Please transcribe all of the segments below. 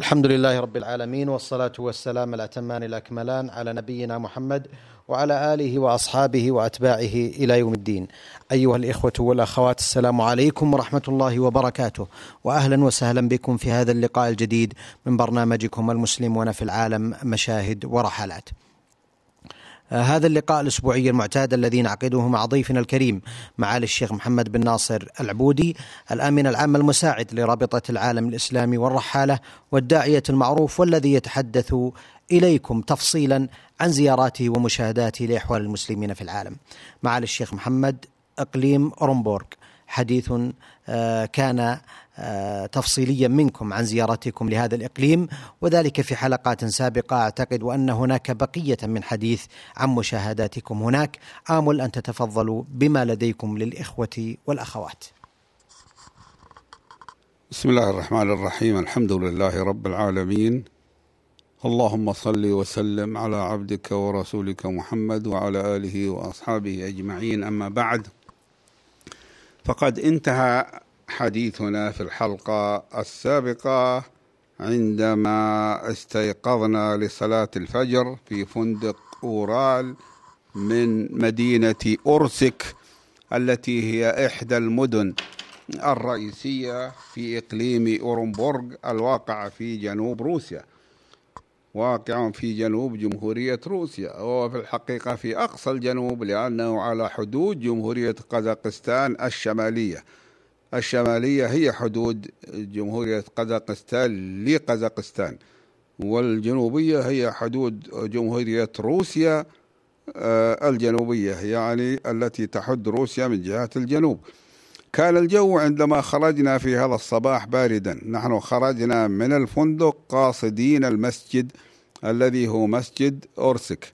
الحمد لله رب العالمين والصلاة والسلام الأتمان الأكملان على نبينا محمد وعلى آله وأصحابه وأتباعه إلى يوم الدين. أيها الإخوة والأخوات السلام عليكم ورحمة الله وبركاته. وأهلا وسهلا بكم في هذا اللقاء الجديد من برنامجكم المسلمون في العالم مشاهد ورحلات. هذا اللقاء الأسبوعي المعتاد الذي نعقده مع ضيفنا الكريم معالي الشيخ محمد بن ناصر العبودي الامين العام المساعد لرابطة العالم الإسلامي والرحالة والداعية المعروف والذي يتحدث إليكم تفصيلا عن زياراته ومشاهداته لاحوال المسلمين في العالم. معالي الشيخ محمد أقليم اورنبورغ حديث آه، كان آه، تفصيليا منكم عن زيارتكم لهذا الإقليم وذلك في حلقات سابقة. أعتقد وأن هناك بقية من حديث عن مشاهداتكم هناك. آمل أن تتفضلوا بما لديكم للإخوة والأخوات. بسم الله الرحمن الرحيم. الحمد لله رب العالمين. اللهم صل وسلم على عبدك ورسولك محمد وعلى آله وأصحابه أجمعين. أما بعد فقد انتهى حديثنا في الحلقة السابقة عندما استيقظنا لصلاة الفجر في فندق أورال من مدينة أورسك التي هي إحدى المدن الرئيسية في إقليم أورنبورغ الواقع في جنوب روسيا. واقع في جنوب جمهورية روسيا وهو في الحقيقة في أقصى الجنوب لأنه على حدود جمهورية قزاقستان الشمالية. الشمالية هي حدود جمهورية قزاقستان لقزاقستان والجنوبية هي حدود جمهورية روسيا آه، الجنوبية يعني التي تحد روسيا من جهة الجنوب. كان الجو عندما خرجنا في هذا الصباح باردا نحن خرجنا من الفندق قاصدين المسجد الذي هو مسجد أورسك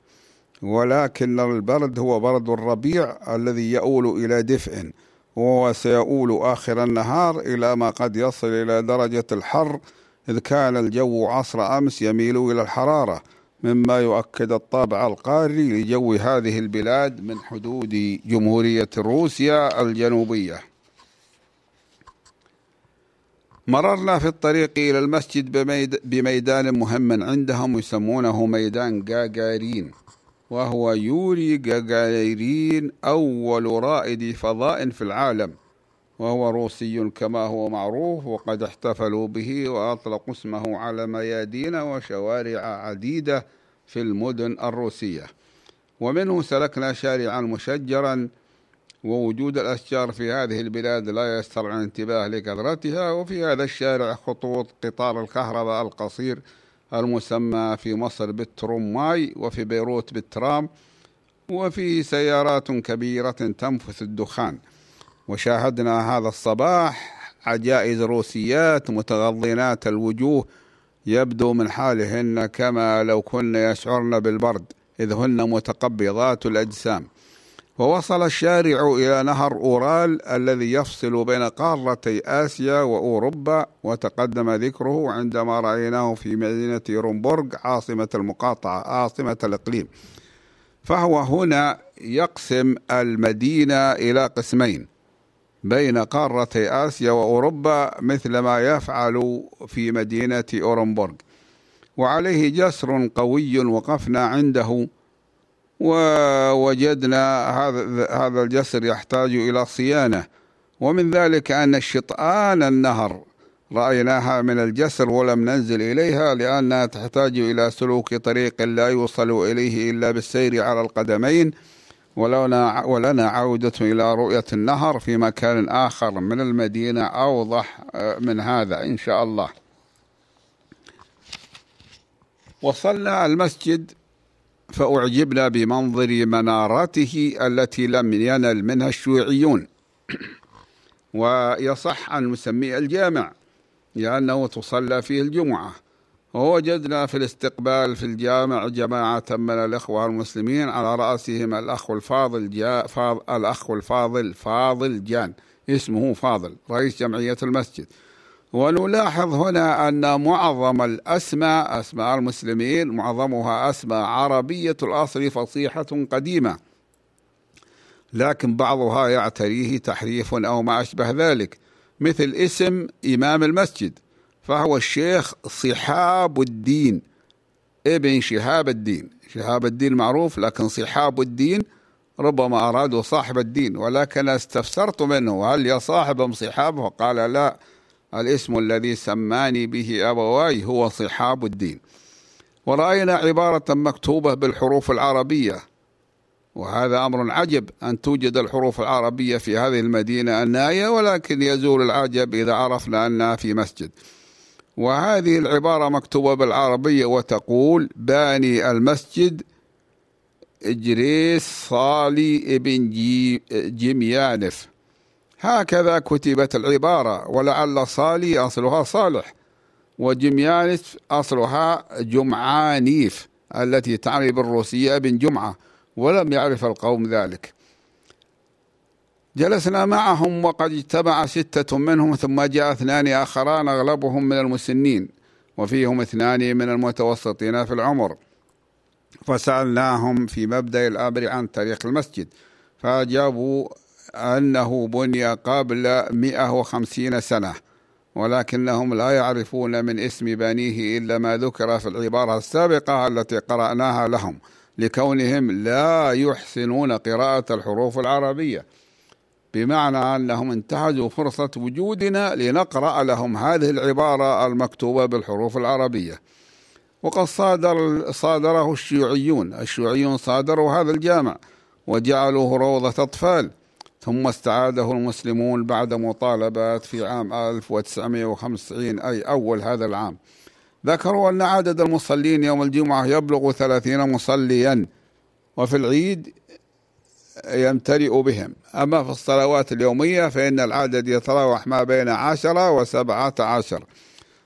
ولكن البرد هو برد الربيع الذي يؤول إلى دفء. وهو سيؤول آخر النهار إلى ما قد يصل إلى درجة الحر إذ كان الجو عصر أمس يميل إلى الحرارة مما يؤكد الطابع القاري لجو هذه البلاد من حدود جمهورية روسيا الجنوبية. مررنا في الطريق إلى المسجد بميدان مهم عندهم يسمونه ميدان جاجارين. وهو يوري جاجارين أول رائد فضاء في العالم. وهو روسي كما هو معروف وقد احتفلوا به وأطلقوا اسمه على ميادين وشوارع عديدة في المدن الروسية. ومنه سلكنا شارعا مشجرا ووجود الأشجار في هذه البلاد لا يسترعي الانتباه لكثرتها وفي هذا الشارع خطوط قطار الكهرباء القصير المسمى في مصر بالترماي وفي بيروت بالترام وفي سيارات كبيرة تنفث الدخان. وشاهدنا هذا الصباح عجائز روسيات متغضنات الوجوه يبدو من حالهن كما لو كن يشعرن بالبرد إذ هن متقبضات الأجسام. ووصل الشارع إلى نهر أورال الذي يفصل بين قارتي آسيا وأوروبا وتقدم ذكره عندما رأيناه في مدينة رومبورغ عاصمة المقاطعة عاصمة الإقليم. فهو هنا يقسم المدينة إلى قسمين بين قارتي آسيا وأوروبا مثل ما يفعل في مدينة أورنبورغ. وعليه جسر قوي وقفنا عنده. ووجدنا هذا الجسر يحتاج إلى صيانة. ومن ذلك أن الشطآن النهر. رأيناها من الجسر ولم ننزل إليها لأنها تحتاج إلى سلوك طريق لا يوصل إليه إلا بالسير على القدمين. ولنا ولنا عودة إلى رؤية النهر في مكان آخر من المدينة. أوضح آه، من هذا إن شاء الله. وصلنا المسجد. فأعجبنا بمنظر منارته التي لم ينل منها الشيوعيون. ويصح أن نسميه الجامع لأنه تصلى فيه الجمعة. ووجدنا في الاستقبال في الجامع جماعة من الإخوة المسلمين على رأسهم الأخ الفاضل جا فاض الأخ الفاضل فاضل جان اسمه فاضل رئيس جمعية المسجد. ونلاحظ هنا أن معظم الأسماء أسماء المسلمين معظمها أسماء عربية الأصل فصيحة قديمة. لكن بعضها يعتريه تحريف أو ما أشبه ذلك مثل اسم إمام المسجد فهو الشيخ صحاب الدين ابن شهاب الدين. شهاب الدين معروف لكن صحاب الدين ربما أرادوا صاحب الدين ولكن استفسرت منه هل يا صاحب أم صحابه قال لا. الاسم الذي سماني به أبواي هو صحاب الدين. ورأينا عبارة مكتوبة بالحروف العربية وهذا أمر عجب أن توجد الحروف العربية في هذه المدينة النائية ولكن يزول العجب إذا عرفنا أنها في مسجد. وهذه العبارة مكتوبة بالعربية وتقول باني المسجد إجريس صالي ابن جيميانف. هكذا كتبت العبارة ولعل صالي أصلها صالح وجميانف أصلها جمعانيف التي تعني بالروسية ابن جمعة ولم يعرف القوم ذلك. جلسنا معهم وقد اجتمع ستة منهم ثم جاء اثنان آخران أغلبهم من المسنين وفيهم اثنان من المتوسطين في العمر. فسألناهم في مبدأ الأمر عن تاريخ المسجد فأجابوا أنه بني قبل 150 سنة ولكنهم لا يعرفون من اسم بنيه إلا ما ذكر في العبارة السابقة التي قرأناها لهم لكونهم لا يحسنون قراءة الحروف العربية. بمعنى أنهم انتهزوا فرصة وجودنا لنقرأ لهم هذه العبارة المكتوبة بالحروف العربية. وقد صادر صادره الشيوعيون الشيوعيون صادروا هذا الجامع وجعلوه روضة أطفال. ثم استعاده المسلمون بعد مطالبات في عام 1995 أي أول هذا العام. ذكروا أن عدد المصلين يوم الجمعة يبلغ ثلاثين مصليا وفي العيد يمتلئ بهم. أما في الصلوات اليومية فإن العدد يتراوح ما بين عشرة وسبعة عشر.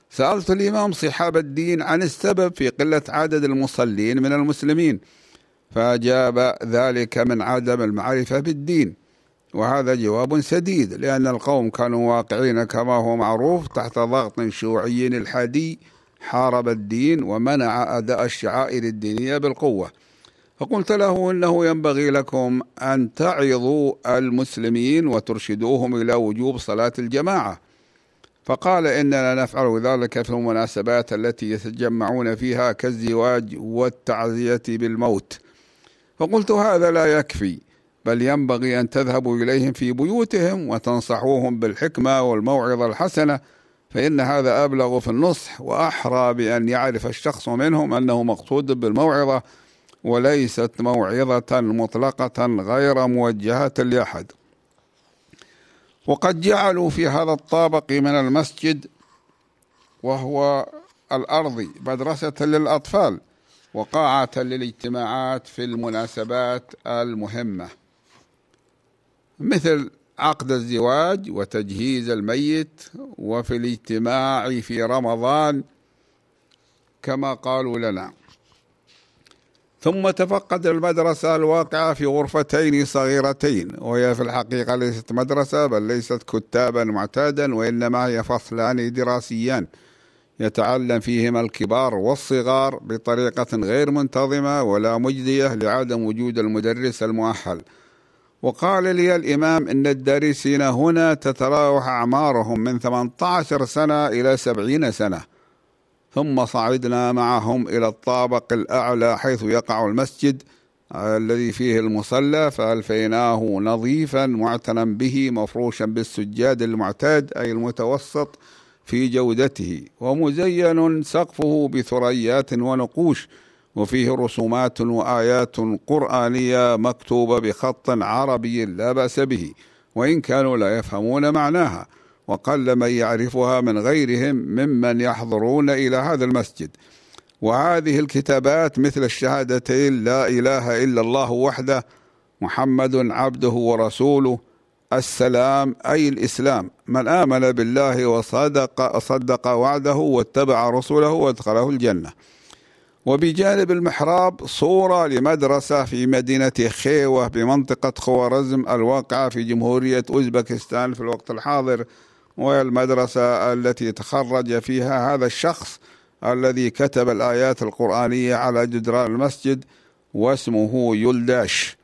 سألت الإمام صحاب الدين عن السبب في قلة عدد المصلين من المسلمين فأجاب ذلك من عدم المعرفة بالدين. وهذا جواب سديد لأن القوم كانوا واقعين كما هو معروف تحت ضغط شيوعي الحادي حارب الدين ومنع أداء الشعائر الدينية بالقوة. فقلت له إنه ينبغي لكم أن تعظوا المسلمين وترشدوهم إلى وجوب صلاة الجماعة. فقال إننا نفعل ذلك في المناسبات التي يتجمعون فيها كالزواج والتعزية بالموت. فقلت هذا لا يكفي. بل ينبغي أن تذهبوا إليهم في بيوتهم وتنصحوهم بالحكمة والموعظة الحسنة فإن هذا أبلغ في النصح وأحرى بأن يعرف الشخص منهم أنه مقصود بالموعظة وليست موعظة مطلقة غير موجهة لأحد. وقد جعلوا في هذا الطابق من المسجد وهو الأرض مدرسة للأطفال وقاعة للاجتماعات في المناسبات المهمة. مثل عقد الزواج وتجهيز الميت وفي الاجتماع في رمضان كما قالوا لنا. ثم تفقد المدرسة الواقعة في غرفتين صغيرتين وهي في الحقيقة ليست مدرسة بل ليست كتابا معتادا وإنما هي فصلان دراسيان يتعلم فيهما الكبار والصغار بطريقة غير منتظمة ولا مجدية لعدم وجود المدرس المؤهل. وقال لي الإمام إن الدارسين هنا تتراوح أعمارهم من 18 سنة إلى 70 سنة. ثم صعدنا معهم إلى الطابق الأعلى حيث يقع المسجد الذي فيه المصلى فألفيناه نظيفا معتنا به مفروشا بالسجاد المعتاد أي المتوسط في جودته ومزين سقفه بثريات ونقوش وفيه رسومات وآيات قرآنية مكتوبة بخط عربي لا بأس به وإن كانوا لا يفهمون معناها وقل من يعرفها من غيرهم ممن يحضرون إلى هذا المسجد. وهذه الكتابات مثل الشهادتين لا إله إلا الله وحده محمد عبده ورسوله السلام أي الإسلام. من آمن بالله وصدق صدق وعده واتبع رسوله وادخله الجنة. وبجانب المحراب صورة لمدرسة في مدينة خيوة بمنطقة خوارزم الواقعة في جمهورية أوزبكستان في الوقت الحاضر وهي المدرسة التي تخرج فيها هذا الشخص الذي كتب الآيات القرآنية على جدران المسجد واسمه يلداش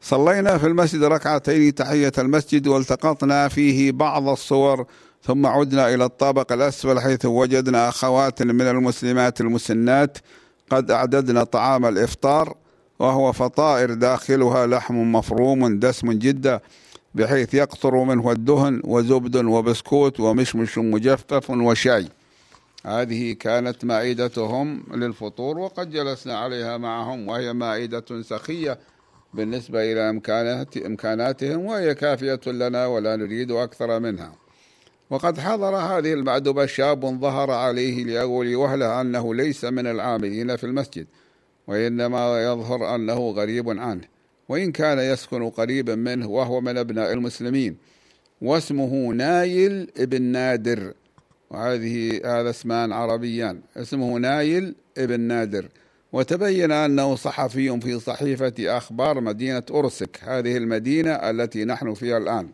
صلينا في المسجد ركعتين تحية المسجد والتقطنا فيه بعض الصور ثم عدنا إلى الطابق الأسفل حيث وجدنا أخوات من المسلمات المسنات قد أعددنا طعام الإفطار وهو فطائر داخلها لحم مفروم دسم جدا بحيث يقطر منه الدهن وزبد وبسكوت ومشمش مجفف وشاي. هذه كانت مائدتهم للفطور وقد جلسنا عليها معهم وهي مائدة سخية بالنسبة إلى إمكانات إمكاناتهم وهي كافية لنا ولا نريد أكثر منها. وقد حضر هذه المعدبة شاب ظهر عليه لأول وهلة أنه ليس من العاملين في المسجد وإنما يظهر أنه غريب عنه وإن كان يسكن قريبا منه وهو من أبناء المسلمين واسمه نايل ابن نادر. وهذه هذا اسمان عربيان اسمه نايل ابن نادر. وتبين أنه صحفي في صحيفة أخبار مدينة أرسك هذه المدينة التي نحن فيها الآن.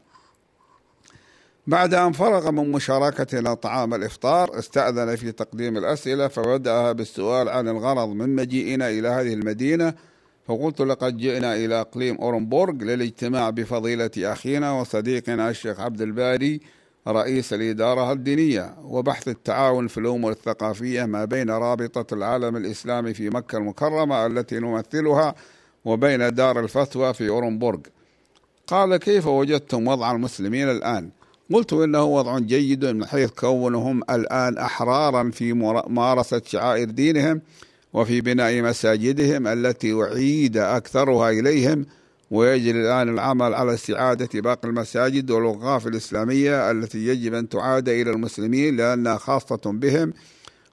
بعد أن فرغ من مشاركتنا طعام الإفطار استأذن في تقديم الأسئلة فبدأها بالسؤال عن الغرض من مجيئنا إلى هذه المدينة فقلت لقد جئنا إلى إقليم أورنبورغ للاجتماع بفضيلة أخينا وصديقنا الشيخ عبد الباري رئيس الإدارة الدينية وبحث التعاون في الأمور الثقافية ما بين رابطة العالم الإسلامي في مكة المكرمة التي نمثلها وبين دار الفتوى في أورنبورغ قال كيف وجدتم وضع المسلمين الآن؟ قلت إنه وضع جيد من حيث كونهم الآن أحرارا في ممارسة شعائر دينهم وفي بناء مساجدهم التي أعيد أكثرها إليهم ويجري الآن العمل على استعادة باقي المساجد والأوقاف الإسلامية التي يجب أن تعاد إلى المسلمين لأنها خاصة بهم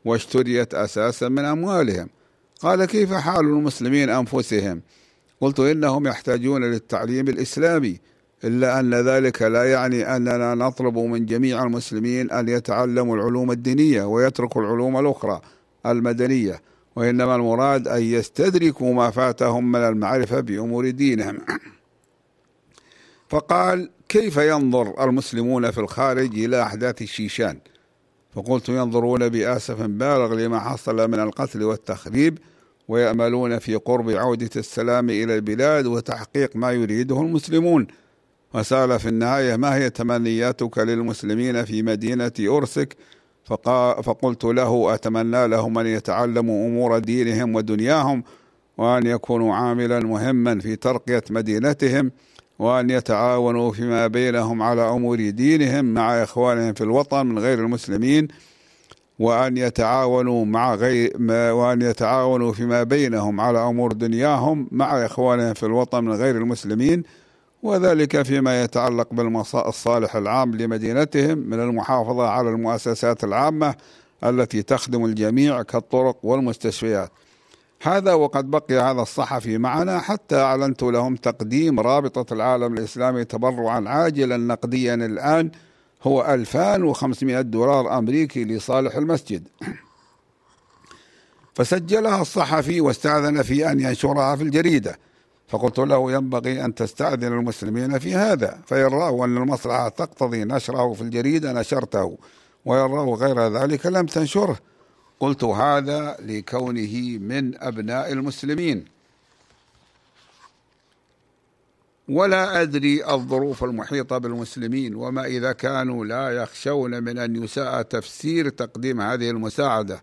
واشتريت أساسا من أموالهم. قال كيف حال المسلمين أنفسهم؟ قلت إنهم يحتاجون للتعليم الإسلامي إلا أن ذلك لا يعني أننا نطلب من جميع المسلمين أن يتعلموا العلوم الدينية ويتركوا العلوم الأخرى المدنية. وإنما المراد أن يستدركوا ما فاتهم من المعرفة بأمور دينهم. فقال كيف ينظر المسلمون في الخارج إلى أحداث الشيشان؟ فقلت ينظرون بآسف بالغ لما حصل من القتل والتخريب ويأملون في قرب عودة السلام إلى البلاد وتحقيق ما يريده المسلمون. وسأل في النهاية ما هي تمنياتك للمسلمين في مدينة أرسك فقلت له أتمنى لهم أن يتعلموا أمور دينهم ودنياهم وأن يكونوا عاملا مهما في ترقية مدينتهم وأن يتعاونوا فيما بينهم على أمور دينهم مع إخوانهم في الوطن من غير المسلمين وأن يتعاونوا مع غير وأن يتعاونوا فيما بينهم على أمور دنياهم مع إخوانهم في الوطن من غير المسلمين. وذلك فيما يتعلق بالصالح العام لمدينتهم من المحافظة على المؤسسات العامة التي تخدم الجميع كالطرق والمستشفيات. هذا وقد بقي هذا الصحفي معنا حتى أعلنت لهم تقديم رابطة العالم الإسلامي تبرعا عاجلا نقديا الآن هو 2500 دولار أمريكي لصالح المسجد. فسجلها الصحفي واستأذن في أن ينشرها في الجريدة. فقلت له ينبغي أن تستأذن المسلمين في هذا رأوا أن المصلحة تقتضي نشره في الجريدة نشرته رأوا غير ذلك لم تنشره. قلت هذا لكونه من أبناء المسلمين. ولا أدري الظروف المحيطة بالمسلمين وما إذا كانوا لا يخشون من أن يساء تفسير تقديم هذه المساعدة.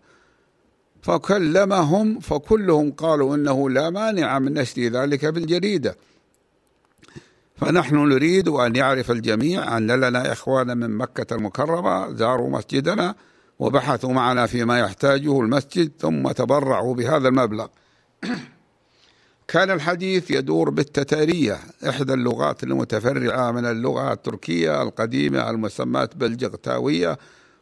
فكلمهم فكلهم قالوا إنه لا مانع من نشر ذلك بالجريدة. فنحن نريد أن يعرف الجميع أن لنا إخوانا من مكة المكرمة زاروا مسجدنا وبحثوا معنا فيما يحتاجه المسجد ثم تبرعوا بهذا المبلغ. كان الحديث يدور بالتتارية إحدى اللغات المتفرعة من اللغة التركية القديمة المسماة بالجغتاوية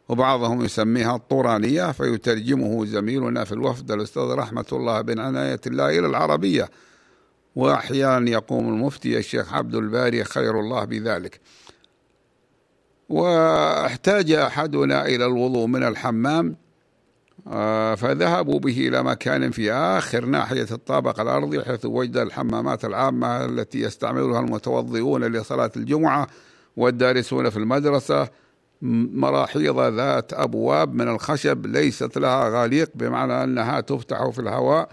وبعضهم يسميها الطورانية فيترجمه زميلنا في الوفد الأستاذ رحمة الله بن عناية الله إلى العربية. وأحيانا يقوم المفتي الشيخ عبد الباري خير الله بذلك. واحتاج أحدنا إلى الوضوء من الحمام آه، فذهبوا به إلى مكان في آخر ناحية الطابق الأرضي حيث وجد الحمامات العامة التي يستعملها المتوضئون لصلاة الجمعة والدارسون في المدرسة. مراحيض ذات أبواب من الخشب ليست لها غليق بمعنى أنها تفتح في الهواء.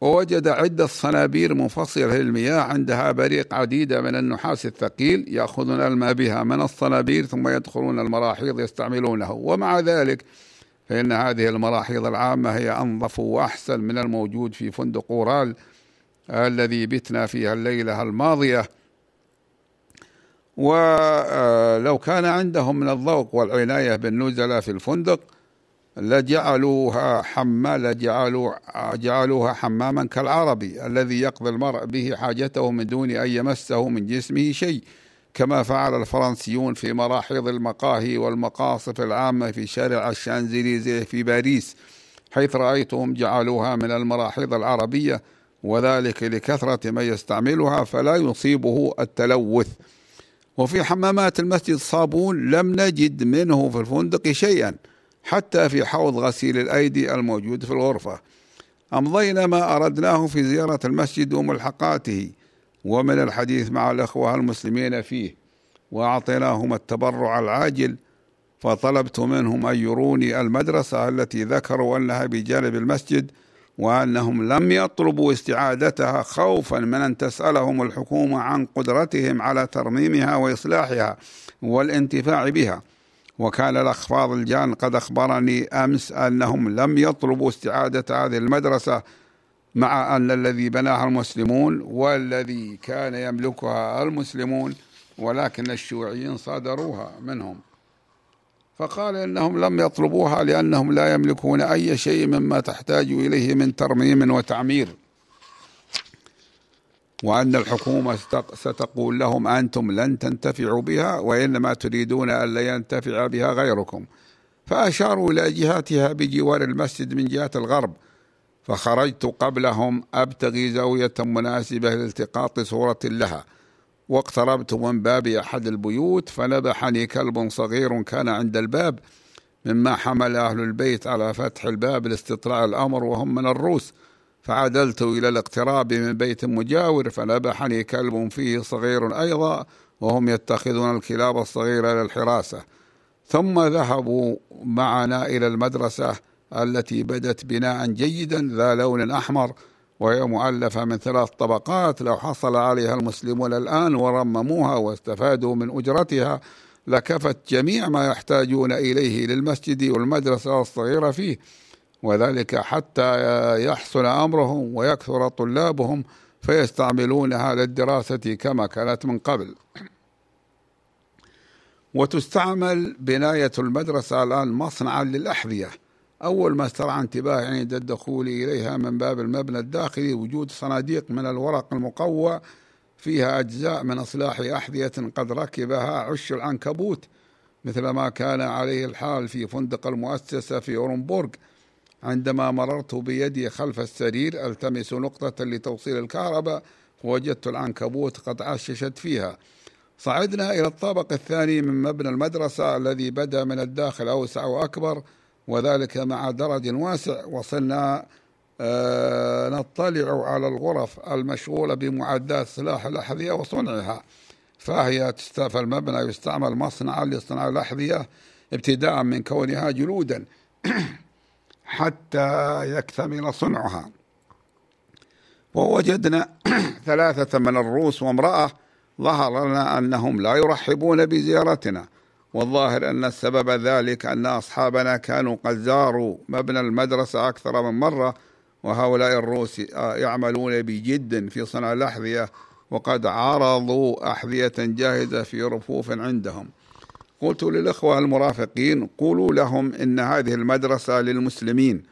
ووجد عدة صنابير منفصلة للمياه عندها بريق عديدة من النحاس الثقيل يأخذون الماء بها من الصنابير ثم يدخلون المراحيض يستعملونه. ومع ذلك فإن هذه المراحيض العامة هي أنظف وأحسن من الموجود في فندق أورال الذي بتنا فيها الليلة الماضية. ولو كان عندهم من الذوق والعناية بالنزلاء في الفندق لجعلوها حما لجعلوا جعلوها حماما كالعربي الذي يقضي المرء به حاجته من دون أن يمسه من جسمه شيء كما فعل الفرنسيون في مراحيض المقاهي والمقاصف العامة في شارع الشانزليزيه في باريس حيث رأيتهم جعلوها من المراحيض العربية وذلك لكثرة من يستعملها فلا يصيبه التلوث. وفي حمامات المسجد صابون لم نجد منه في الفندق شيئا حتى في حوض غسيل الأيدي الموجود في الغرفة. أمضينا ما أردناه في زيارة المسجد وملحقاته ومن الحديث مع الأخوة المسلمين فيه وأعطيناهم التبرع العاجل فطلبت منهم أن يروني المدرسة التي ذكروا أنها بجانب المسجد وأنهم لم يطلبوا استعادتها خوفا من أن تسألهم الحكومة عن قدرتهم على ترميمها وإصلاحها والانتفاع بها. وكان الأخ فاضل جان قد أخبرني أمس أنهم لم يطلبوا استعادة هذه المدرسة مع أن الذي بناها المسلمون والذي كان يملكها المسلمون ولكن الشيوعيين صادروها منهم. فقال إنهم لم يطلبوها لأنهم لا يملكون أي شيء مما تحتاج إليه من ترميم وتعمير. وأن الحكومة ستقول لهم أنتم لن تنتفعوا بها وإنما تريدون ان لا ينتفع بها غيركم. فأشاروا إلى جهاتها بجوار المسجد من جهة الغرب. فخرجت قبلهم أبتغي زاوية مناسبة لالتقاط صورة لها. واقتربت من باب أحد البيوت فنبحني كلب صغير كان عند الباب مما حمل أهل البيت على فتح الباب لاستطلاع الأمر وهم من الروس. فعدلت إلى الاقتراب من بيت مجاور فنبحني كلب فيه صغير أيضا وهم يتخذون الكلاب الصغيره للحراسه ثم ذهبوا معنا إلى المدرسة التي بدت بناء جيدا ذا لون أحمر. وهي مؤلفة من ثلاث طبقات لو حصل عليها المسلمون الآن ورمموها واستفادوا من أجرتها لكفت جميع ما يحتاجون إليه للمسجد والمدرسة الصغيرة فيه. وذلك حتى يحسن أمرهم ويكثر طلابهم فيستعملونها للدراسة كما كانت من قبل. وتستعمل بناية المدرسة الآن مصنعا للأحذية. أول ما استرعى انتباهي عند الدخول إليها من باب المبنى الداخلي وجود صناديق من الورق المقوى فيها أجزاء من إصلاح أحذية قد ركبها عش العنكبوت مثل ما كان عليه الحال في فندق المؤسسة في أورنبورغ. عندما مررت بيدي خلف السرير ألتمس نقطة لتوصيل الكهرباء وجدت العنكبوت قد عششت فيها. صعدنا إلى الطابق الثاني من مبنى المدرسة الذي بدا من الداخل أوسع وأكبر. وذلك مع درج واسع وصلنا آه، نطلع على الغرف المشغولة بمعدات سلاح الأحذية وصنعها. فهي فالمبنى يستعمل مصنعا لصنع الأحذية ابتداء من كونها جلودا حتى يكتمل صنعها. ووجدنا ثلاثة من الروس وامرأة ظهر لنا أنهم لا يرحبون بزيارتنا. والظاهر أن السبب ذلك أن أصحابنا كانوا قد زاروا مبنى المدرسة أكثر من مرة وهؤلاء الروس يعملون بجد في صنع الأحذية وقد عرضوا أحذية جاهزة في رفوف عندهم. قلت للإخوة المرافقين قولوا لهم إن هذه المدرسة للمسلمين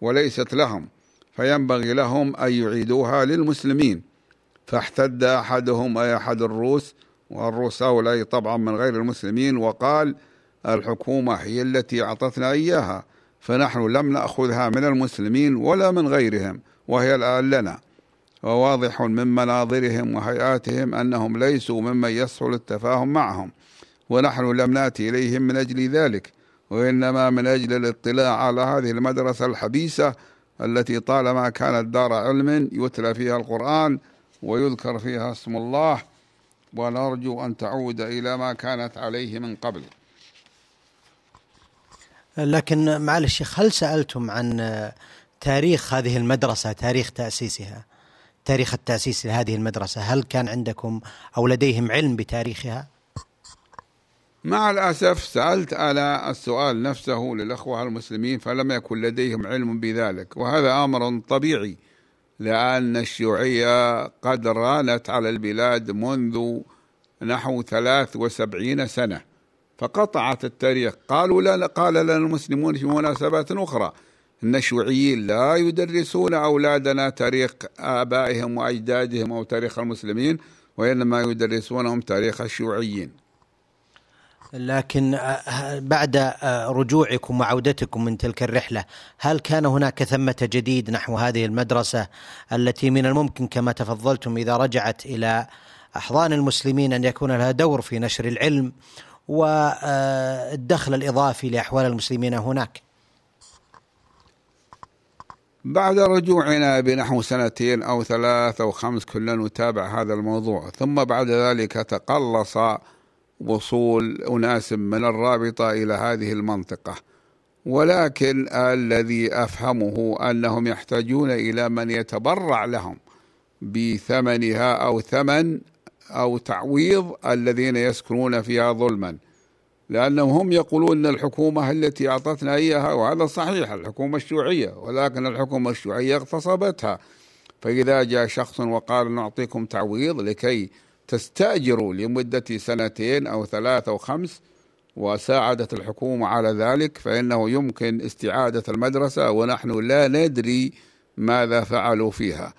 وليست لهم فينبغي لهم أن يعيدوها للمسلمين. فاحتد أحدهم أي أحد الروس والروس هؤلاء طبعا من غير المسلمين وقال الحكومة هي التي أعطتنا إياها فنحن لم نأخذها من المسلمين ولا من غيرهم وهي الآن لنا. وواضح من مناظرهم وهيئاتهم أنهم ليسوا ممن يسهل التفاهم معهم ونحن لم نأتي إليهم من أجل ذلك وإنما من أجل الاطلاع على هذه المدرسة الحبيسة التي طالما كانت دار علم يتلى فيها القرآن ويذكر فيها اسم الله ونرجو أن تعود إلى ما كانت عليه من قبل. لكن معالي الشيخ هل سألتم عن تاريخ هذه المدرسة تاريخ تأسيسها تاريخ التأسيس لهذه المدرسة؟ هل كان عندكم أو لديهم علم بتاريخها؟ مع الأسف سألت أنا السؤال نفسه للأخوة المسلمين فلم يكن لديهم علم بذلك وهذا أمر طبيعي. لأن الشيوعية قد رانت على البلاد منذ نحو ثلاث وسبعين سنة فقطعت التاريخ. قالوا لا قال لنا المسلمون في مناسبات أخرى أن الشيوعيين لا يدرسون أولادنا تاريخ آبائهم وأجدادهم أو تاريخ المسلمين وإنما يدرسونهم تاريخ الشيوعيين. لكن آه، بعد آه، رجوعكم وعودتكم من تلك الرحلة هل كان هناك ثمة جديد نحو هذه المدرسة التي من الممكن كما تفضلتم إذا رجعت إلى أحضان المسلمين أن يكون لها دور في نشر العلم والدخل الإضافي لأحوال المسلمين هناك؟ بعد رجوعنا بنحو سنتين أو ثلاث أو خمس كنا نتابع هذا الموضوع ثم بعد ذلك تقلص وصول أناس من الرابطة إلى هذه المنطقة. ولكن الذي أفهمه أنهم يحتاجون إلى من يتبرع لهم بثمنها أو ثمن أو تعويض الذين يسكنون فيها ظلما. لأنهم هم يقولون أن الحكومة التي أعطتنا إياها وهذا صحيح الحكومة الشيوعية ولكن الحكومة الشيوعية اغتصبتها. فإذا جاء شخص وقال نعطيكم تعويض لكي تستأجروا لمدة سنتين أو ثلاث أو خمس وساعدت الحكومة على ذلك فإنه يمكن استعادة المدرسة ونحن لا ندري ماذا فعلوا فيها.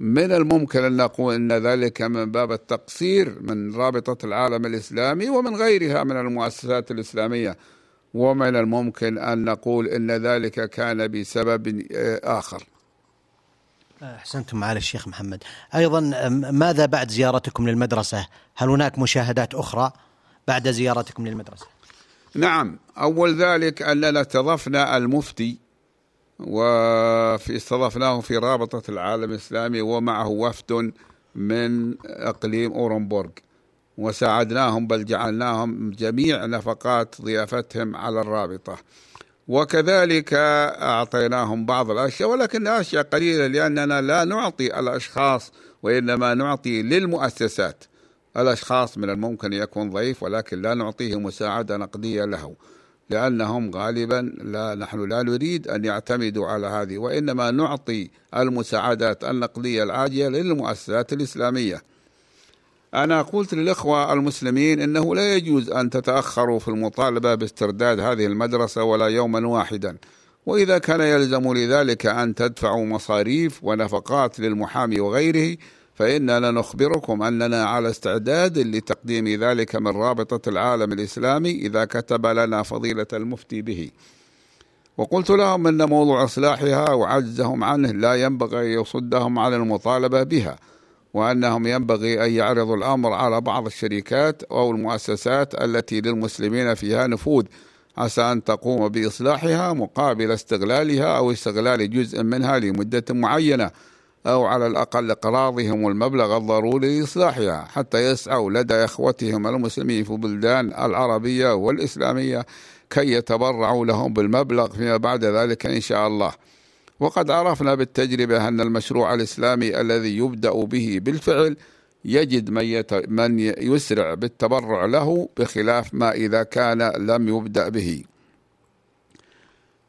من الممكن أن نقول أن ذلك من باب التقصير من رابطة العالم الإسلامي ومن غيرها من المؤسسات الإسلامية ومن الممكن أن نقول أن ذلك كان بسبب آخر. أحسنتم معالي الشيخ محمد. أيضا ماذا بعد زيارتكم للمدرسة؟ هل هناك مشاهدات أخرى بعد زيارتكم للمدرسة؟ نعم. أول ذلك أننا استضفنا المفتي وفي استضفناه في رابطة العالم الإسلامي ومعه وفد من إقليم أورنبورغ. وساعدناهم بل جعلناهم جميع نفقات ضيافتهم على الرابطة. وكذلك أعطيناهم بعض الأشياء ولكن أشياء قليلة لأننا لا نعطي الأشخاص وإنما نعطي للمؤسسات. الأشخاص من الممكن يكون ضيف ولكن لا نعطيه مساعدة نقدية له لأنهم غالبا لا نحن لا نريد أن يعتمدوا على هذه وإنما نعطي المساعدات النقدية العاجلة للمؤسسات الإسلامية. أنا قلت للإخوة المسلمين إنه لا يجوز أن تتأخروا في المطالبة باسترداد هذه المدرسة ولا يوما واحدا. وإذا كان يلزم لذلك أن تدفعوا مصاريف ونفقات للمحامي وغيره فإننا نخبركم أننا على استعداد لتقديم ذلك من رابطة العالم الإسلامي إذا كتب لنا فضيلة المفتي به. وقلت لهم أن موضوع إصلاحها وعجزهم عنه لا ينبغي يصدهم عن المطالبة بها. وأنهم ينبغي أن يعرضوا الأمر على بعض الشركات أو المؤسسات التي للمسلمين فيها نفوذ عسى أن تقوم بإصلاحها مقابل استغلالها أو استغلال جزء منها لمدة معينة أو على الأقل إقراضهم المبلغ الضروري لإصلاحها حتى يسعوا لدى إخوتهم المسلمين في البلدان العربية والإسلامية كي يتبرعوا لهم بالمبلغ فيما بعد ذلك إن شاء الله. وقد عرفنا بالتجربة أن المشروع الإسلامي الذي يبدأ به بالفعل يجد من, يت... من يسرع بالتبرع له بخلاف ما إذا كان لم يبدأ به.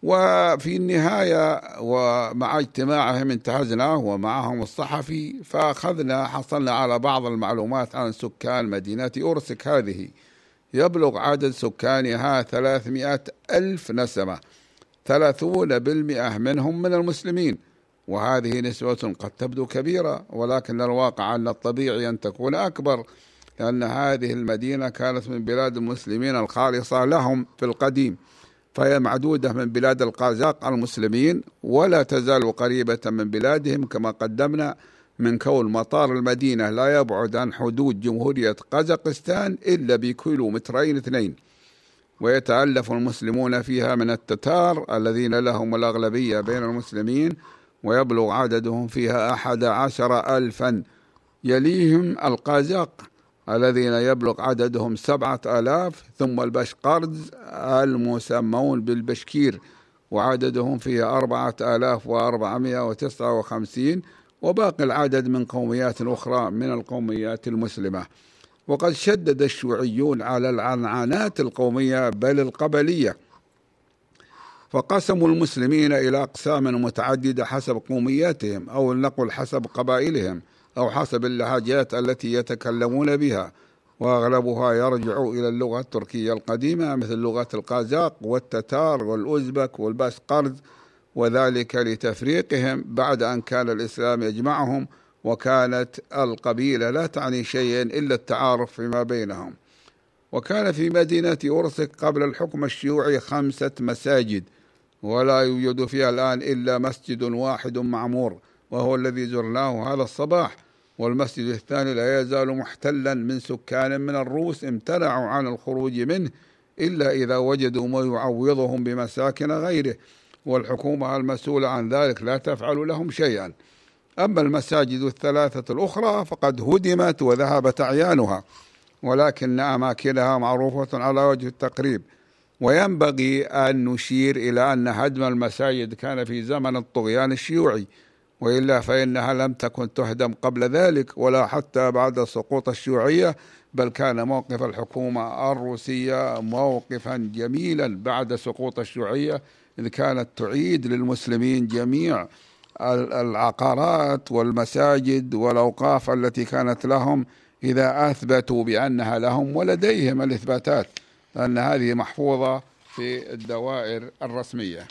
وفي النهاية ومع اجتماعهم انتهزناه ومعهم الصحفي فأخذنا حصلنا على بعض المعلومات عن سكان مدينة أورسك هذه. يبلغ عدد سكانها ثلاثمائة ألف نسمة. ثلاثون بالمئة منهم من المسلمين. وهذه نسبة قد تبدو كبيرة ولكن الواقع أن الطبيعي أن تكون أكبر لأن هذه المدينة كانت من بلاد المسلمين الخالصة لهم في القديم. فهي معدودة من بلاد القازاق المسلمين ولا تزال قريبة من بلادهم كما قدمنا من كون مطار المدينة لا يبعد عن حدود جمهورية قزاقستان إلا بكيلومترين اثنين. ويتألف المسلمون فيها من التتار الذين لهم الأغلبية بين المسلمين ويبلغ عددهم فيها أحد عشر ألفا. يليهم القازاق الذين يبلغ عددهم سبعة آلاف ثم البشقرز المسمون بالبشكير وعددهم فيها أربعة آلاف وأربعمائة وتسعة وخمسين وباقي العدد من قوميات أخرى من القوميات المسلمة. وقد شدد الشيوعيون على العنعنات القومية بل القبلية. فقسموا المسلمين إلى أقسام متعددة حسب قومياتهم أو لنقل حسب قبائلهم أو حسب اللهجات التي يتكلمون بها وأغلبها يرجع إلى اللغة التركية القديمة مثل لغة القازاق والتتار والأوزبك والباشقرد وذلك لتفريقهم بعد أن كان الإسلام يجمعهم وكانت القبيلة لا تعني شيئا إلا التعارف فيما بينهم. وكان في مدينة أورسك قبل الحكم الشيوعي خمسة مساجد ولا يوجد فيها الآن إلا مسجد واحد معمور وهو الذي زرناه هذا الصباح. والمسجد الثاني لا يزال محتلا من سكان من الروس امتنعوا عن الخروج منه إلا إذا وجدوا ما يعوضهم بمساكن غيره. والحكومة المسؤولة عن ذلك لا تفعل لهم شيئا. أما المساجد الثلاثة الأخرى فقد هدمت وذهبت أعيانها ولكن أماكنها معروفة على وجه التقريب. وينبغي أن نشير إلى أن هدم المساجد كان في زمن الطغيان الشيوعي وإلا فإنها لم تكن تهدم قبل ذلك ولا حتى بعد سقوط الشيوعية بل كان موقف الحكومة الروسية موقفا جميلا بعد سقوط الشيوعية إذ كانت تعيد للمسلمين جميع العقارات والمساجد والأوقاف التي كانت لهم إذا أثبتوا بأنها لهم ولديهم الإثباتات أن هذه محفوظة في الدوائر الرسمية.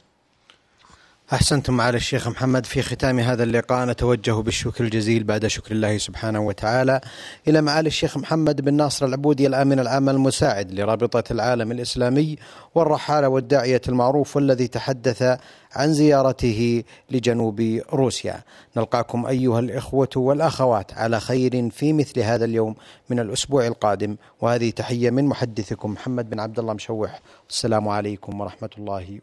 أحسنتم معالي الشيخ محمد. في ختام هذا اللقاء نتوجه بالشكر الجزيل بعد شكر الله سبحانه وتعالى إلى معالي الشيخ محمد بن ناصر العبودي الآمن العام المساعد لرابطة العالم الإسلامي والرحالة والداعية المعروف والذي تحدث عن زيارته لجنوب روسيا. نلقاكم أيها الإخوة والأخوات على خير في مثل هذا اليوم من الأسبوع القادم. وهذه تحية من محدثكم محمد بن عبد الله مشوح. السلام عليكم ورحمة الله وبركاته.